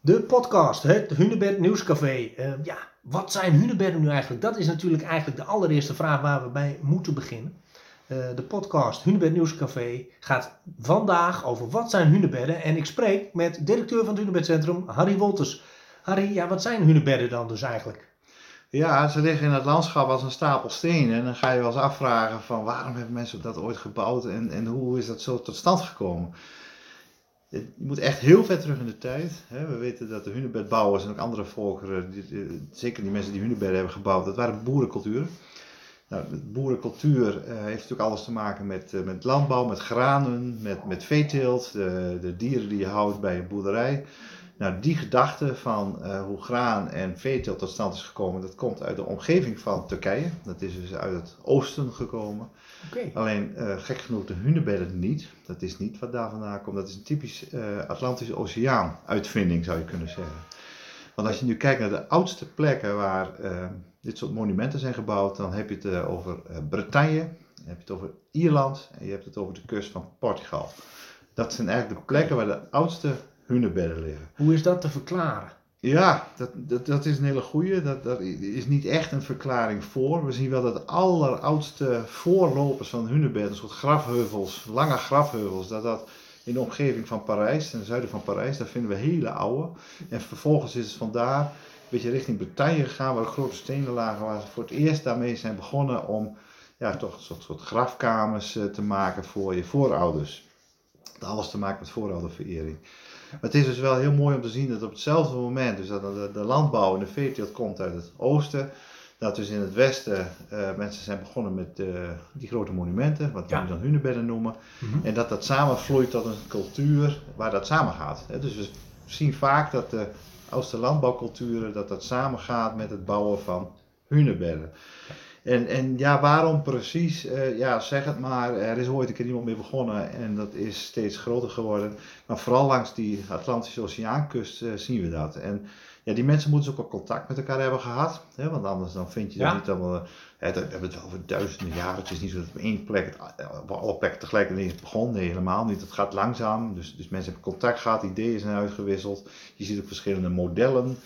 De podcast, het Hunebed Nieuwscafé. Uh, ja, wat zijn hunebedden nu eigenlijk? Dat is natuurlijk eigenlijk de allereerste vraag waar we bij moeten beginnen. Uh, de podcast Hunebed Nieuwscafé gaat vandaag over wat zijn hunebedden. En ik spreek met directeur van het Hunebedcentrum, Harry Wolters. Harry, ja, wat zijn hunebedden dan dus eigenlijk? Ja, ze liggen in het landschap als een stapel stenen. En dan ga je wel eens afvragen van waarom hebben mensen dat ooit gebouwd en, en hoe is dat zo tot stand gekomen? Je moet echt heel ver terug in de tijd. We weten dat de hunebedbouwers en ook andere volkeren, zeker die mensen die hunebedden hebben gebouwd, dat waren boerenculturen. Nou, de boerencultuur eh, heeft natuurlijk alles te maken met, uh, met landbouw, met granen, met, met veeteelt, de, de dieren die je houdt bij een boerderij. Nou, die gedachte van uh, hoe graan en veeteelt tot stand is gekomen, dat komt uit de omgeving van Turkije. Dat is dus uit het oosten gekomen. Okay. Alleen uh, gek genoeg de hunebedden niet. Dat is niet wat daar vandaan komt. Dat is een typisch uh, Atlantische Oceaan uitvinding zou je kunnen zeggen. Want als je nu kijkt naar de oudste plekken waar dit soort monumenten zijn gebouwd, dan heb je het over Bretagne, dan heb je het over Ierland en je hebt het over de kust van Portugal. Dat zijn eigenlijk de plekken waar de oudste hunebedden liggen. Hoe is dat te verklaren? Ja, dat, dat, dat is een hele goede. Dat, dat is niet echt een verklaring voor. We zien wel dat de alleroudste voorlopers van hunebedden, een soort grafheuvels, lange grafheuvels, dat dat in de omgeving van Parijs, ten zuiden van Parijs, daar vinden we hele oude. En vervolgens is het vandaar een beetje richting Bretagne gegaan, waar grote stenen lagen, waar ze voor het eerst daarmee zijn begonnen om ja, toch een soort, soort grafkamers eh, te maken voor je voorouders. Dat alles te maken met voorouderverering. Maar het is dus wel heel mooi om te zien dat op hetzelfde moment, dus dat de, de landbouw en de veeteelt komt uit het oosten, dat dus in het westen uh, mensen zijn begonnen met uh, die grote monumenten, wat we dan hunebedden noemen, mm -hmm. en dat dat samenvloeit tot een cultuur waar dat samengaat. Dus we zien vaak dat de oudste landbouwculturen, dat dat samengaat met het bouwen van hunebedden. En, en ja, waarom precies? Uh, ja, zeg het maar. Er is ooit een keer iemand mee begonnen en dat is steeds groter geworden. Maar vooral langs die Atlantische Oceaankust uh, zien we dat. En ja, die mensen moeten dus ook al contact met elkaar hebben gehad. Hè, want anders dan vind je ja. dat niet allemaal... Hè, dat hebben we het over duizenden jaren. Het is niet zo dat op één plek, op alle plekken tegelijkertijd is begon. Nee, helemaal niet. Het gaat langzaam. Dus, dus mensen hebben contact gehad, ideeën zijn uitgewisseld. Je ziet ook verschillende modellen.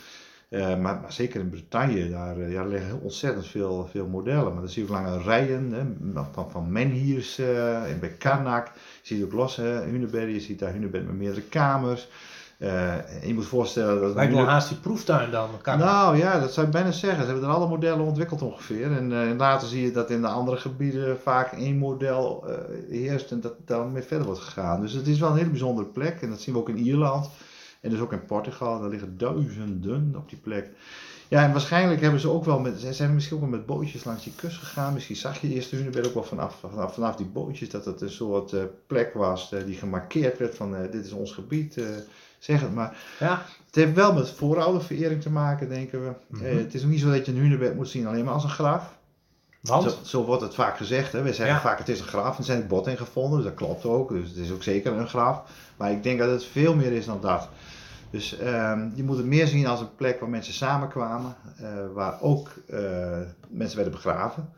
Uh, maar, maar, zeker in Bretagne, daar uh, ja, liggen ontzettend veel, veel modellen. Maar dan zie je ook lange rijen hè, van, van menhirs uh, en bij Karnak. Je ziet ook losse hunebedden, je ziet daar hunebedden met meerdere kamers. je moet voorstellen dat... Lijkt wel haast die proeftuin dan, Karnak. Nou ja, dat zou ik bijna zeggen. Ze hebben er alle modellen ontwikkeld ongeveer. En, en later zie je dat in de andere gebieden vaak één model heerst en dat daarmee verder wordt gegaan. Dus het is wel een hele bijzondere plek. En dat zien we ook in Ierland. En dus ook in Portugal, daar liggen duizenden op die plek. Ja, en waarschijnlijk hebben ze ook wel met, ze zijn misschien ook wel met bootjes langs die kust gegaan. Misschien zag je eerst de hunebed ook wel vanaf, vanaf, vanaf die bootjes, dat het een soort uh, plek was uh, die gemarkeerd werd van uh, dit is ons gebied, zeg het maar. Ja. Het heeft wel met voorouderverering te maken, denken we. Mm -hmm. het is ook niet zo dat je een hunebed moet zien alleen maar als een graf. Want? Zo, zo, wordt het vaak gezegd. Hè. Wij zeggen ja. vaak het is een graf. Er zijn bot in gevonden, dus dat klopt ook. Dus het is ook zeker een graf. Maar ik denk dat het veel meer is dan dat. Dus um, je moet het meer zien als een plek waar mensen samenkwamen, uh, waar ook uh, mensen werden begraven.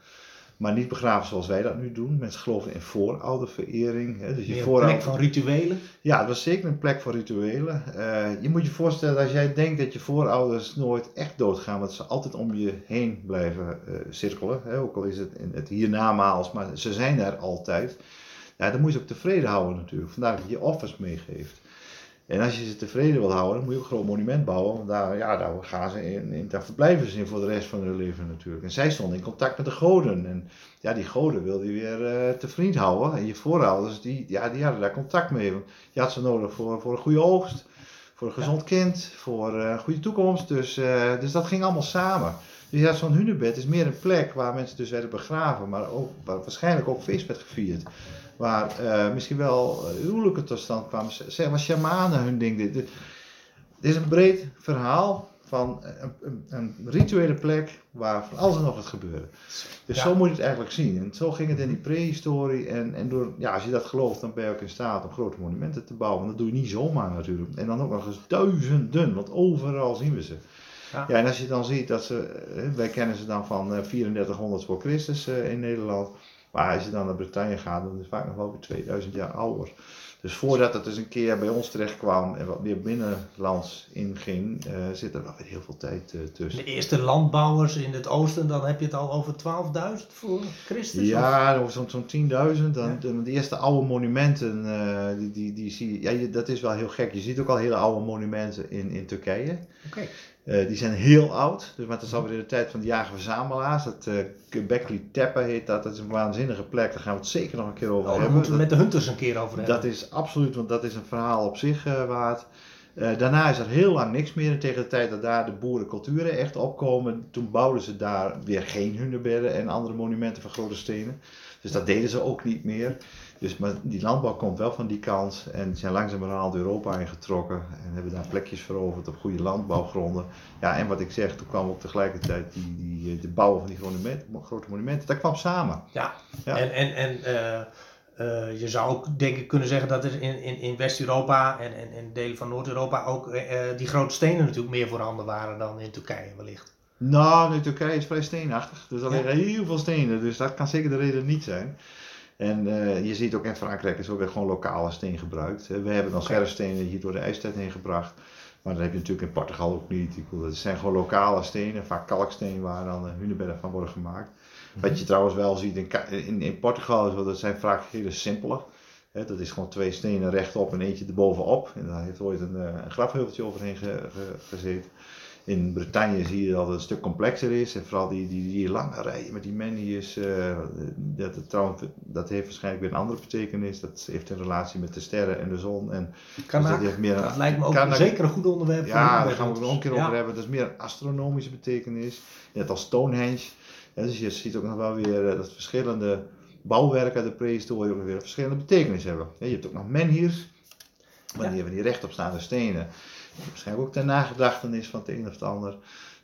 Maar niet begraven zoals wij dat nu doen. Mensen geloven in voorouderverering. Hè. Dus je een plek van rituelen? Ja, het was zeker een plek voor rituelen. Uh, je moet je voorstellen, als jij denkt dat je voorouders nooit echt doodgaan, dat ze altijd om je heen blijven cirkelen. Hè. Ook al is het in het hiernamaals, maar ze zijn er altijd. Ja, dan moet je ook tevreden houden natuurlijk. Vandaar dat je je offers meegeeft. En als je ze tevreden wil houden, dan moet je ook een groot monument bouwen. Want daar, ja, daar, gaan ze in, in, daar verblijven ze in voor de rest van hun leven natuurlijk. En zij stonden in contact met de goden. En ja, die goden wilde je weer uh, te vriend houden. En je voorouders, die, ja, die hadden daar contact mee. je had ze nodig voor, voor een goede oogst, voor een gezond kind, voor uh, een goede toekomst. Dus, uh, dus dat ging allemaal samen. Dus ja, zo'n hunebed is meer een plek waar mensen dus werden begraven, maar ook, waar waarschijnlijk ook feest werd gevierd waar uh, misschien wel huwelijken tot stand kwamen. Zeg maar, shamanen hun ding. Dit, dit, is een breed verhaal van een, een, een, rituele plek waar van alles en nog wat gebeurde. Dus ja. zo moet je het eigenlijk zien. En zo ging het in die prehistorie. En, en door, ja, als je dat gelooft, dan ben je ook in staat om grote monumenten te bouwen. Want dat doe je niet zomaar natuurlijk. En dan ook nog eens duizenden, want overal zien we ze. Ja. ja, en als je dan ziet dat ze, wij kennen ze dan van 3400 voor Christus in Nederland. Maar als je dan naar Bretagne gaat, dan is het vaak nog wel weer 2000 jaar ouder. Dus voordat het eens een keer bij ons terecht kwam en wat meer binnenlands inging, uh, zit er wel weer heel veel tijd uh, tussen. De eerste landbouwers in het oosten, dan heb je het al over 12.000 voor Christus? Ja, over zo'n zo'n 10.000. Dan, de, de, eerste oude monumenten, uh, die, die, die zie je, ja, dat is wel heel gek. Je ziet ook al hele oude monumenten in, in Turkije. Oké. Uh, die zijn heel oud, dus, maar het is alweer in de tijd van de jager-verzamelaars. Dat uh, Göbekli Tepe heet dat. Dat is een waanzinnige plek, daar gaan we het zeker nog een keer over oh, hebben. moeten we met de hunters een keer over hebben. Dat is absoluut, want dat is een verhaal op zich uh, waard. daarna is er heel lang niks meer. En tegen de tijd dat daar de boerenculturen echt opkomen, toen bouwden ze daar weer geen hunebedden en andere monumenten van grote stenen. Dus dat deden ze ook niet meer. Dus maar die landbouw komt wel van die kant en zijn langzamerhand Europa ingetrokken en hebben daar plekjes veroverd op goede landbouwgronden. Ja, en wat ik zeg, toen kwam ook tegelijkertijd die, die, de bouwen van die monumenten, grote monumenten, dat kwam samen. Ja, ja. en, en, en uh, uh, je zou ook denk ik kunnen zeggen dat er in, in, in West-Europa en, en, en delen van Noord-Europa ook uh, die grote stenen natuurlijk meer voorhanden waren dan in Turkije wellicht. Nou, in Turkije is vrij steenachtig, dus er liggen ja. heel veel stenen, dus dat kan zeker de reden niet zijn. En uh, je ziet ook in Frankrijk is ook weer gewoon lokale steen gebruikt. We hebben dan okay. stenen hier door de ijstijd heen gebracht. Maar dat heb je natuurlijk in Portugal ook niet. Het zijn gewoon lokale stenen, vaak kalksteen waar dan hunebedden van worden gemaakt. -hmm. Wat je trouwens wel ziet in, in, in Portugal, dat zijn vaak hele simpele. He, dat is gewoon twee stenen rechtop en eentje erbovenop. En daar heeft ooit een, een grafheuveltje overheen ge, ge, gezeten. In Bretagne zie je dat het een stuk complexer is. En vooral die, die, die lange rijen met die menhirs. Uh, dat, het trouwens, dat heeft waarschijnlijk weer een andere betekenis. Dat heeft een relatie met de sterren en de zon. En dus dat, heeft meer een, dat lijkt me ook Kanak, zeker een goed onderwerp. Ja, daar gaan we het nog een keer over ja. hebben. Dat is meer een astronomische betekenis. Net als Stonehenge. Ja, dus je ziet ook nog wel weer uh, dat verschillende bouwwerken uit de prehistorie ook weer een verschillende betekenis hebben. Je hebt ook nog menhirs. Maar die hebben die rechtopstaande stenen. Waarschijnlijk ook ter nagedachtenis van het een of het ander.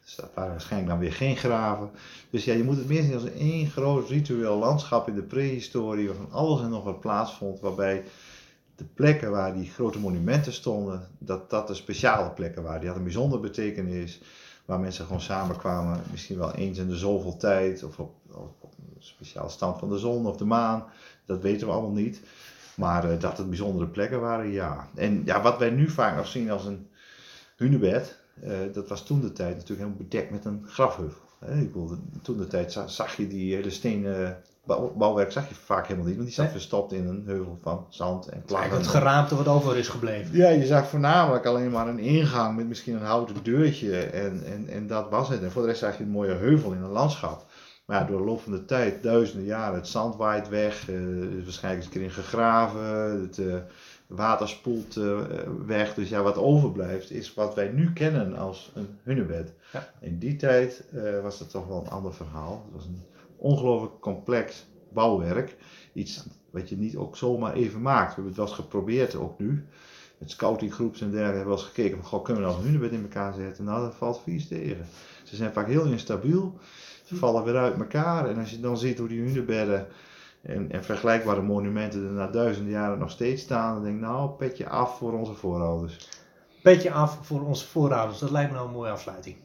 Dus dat waren waarschijnlijk dan weer geen graven. Dus ja, je moet het meer zien als één groot ritueel landschap in de prehistorie, waarvan alles en nog wat plaatsvond, waarbij de plekken waar die grote monumenten stonden, dat dat de speciale plekken waren. Die hadden een bijzondere betekenis, waar mensen gewoon samenkwamen, misschien wel eens in de zoveel tijd, of op, op, een speciale stand van de zon of de maan, dat weten we allemaal niet. Maar uh, dat het bijzondere plekken waren, ja. En ja, wat wij nu vaak nog zien als een hunebed, uh, dat was toen de tijd natuurlijk helemaal bedekt met een grafheuvel. Hè? Ik bedoel, toen de tijd zag, je die hele stenen bouw, bouwwerk zag je vaak helemaal niet, want die zat nee. verstopt in een heuvel van zand en klaggen. het geraamte wat over is gebleven. Ja, je zag voornamelijk alleen maar een ingang met misschien een houten deurtje en, en, en dat was het. En voor de rest zag je een mooie heuvel in een landschap. Maar ja, door de loop van de tijd, duizenden jaren, het zand waait weg, uh, is waarschijnlijk eens een keer in gegraven, het uh, water spoelt uh, weg. Dus ja, wat overblijft is wat wij nu kennen als een hunebed. Ja. In die tijd was dat toch wel een ander verhaal. Het was een ongelooflijk complex bouwwerk. Iets wat je niet ook zomaar even maakt. We hebben het wel eens geprobeerd, ook nu. Met scoutinggroeps en dergelijke hebben we wel eens gekeken van, goh, kunnen we nou een hunebed in elkaar zetten? Nou, dat valt vies tegen. Ze zijn vaak heel instabiel. Ze vallen weer uit elkaar. En als je dan ziet hoe die hunebedden en, en vergelijkbare monumenten er na duizenden jaren nog steeds staan, dan denk ik, nou, petje af voor onze voorouders. Petje af voor onze voorouders, dat lijkt me nou een mooie afsluiting.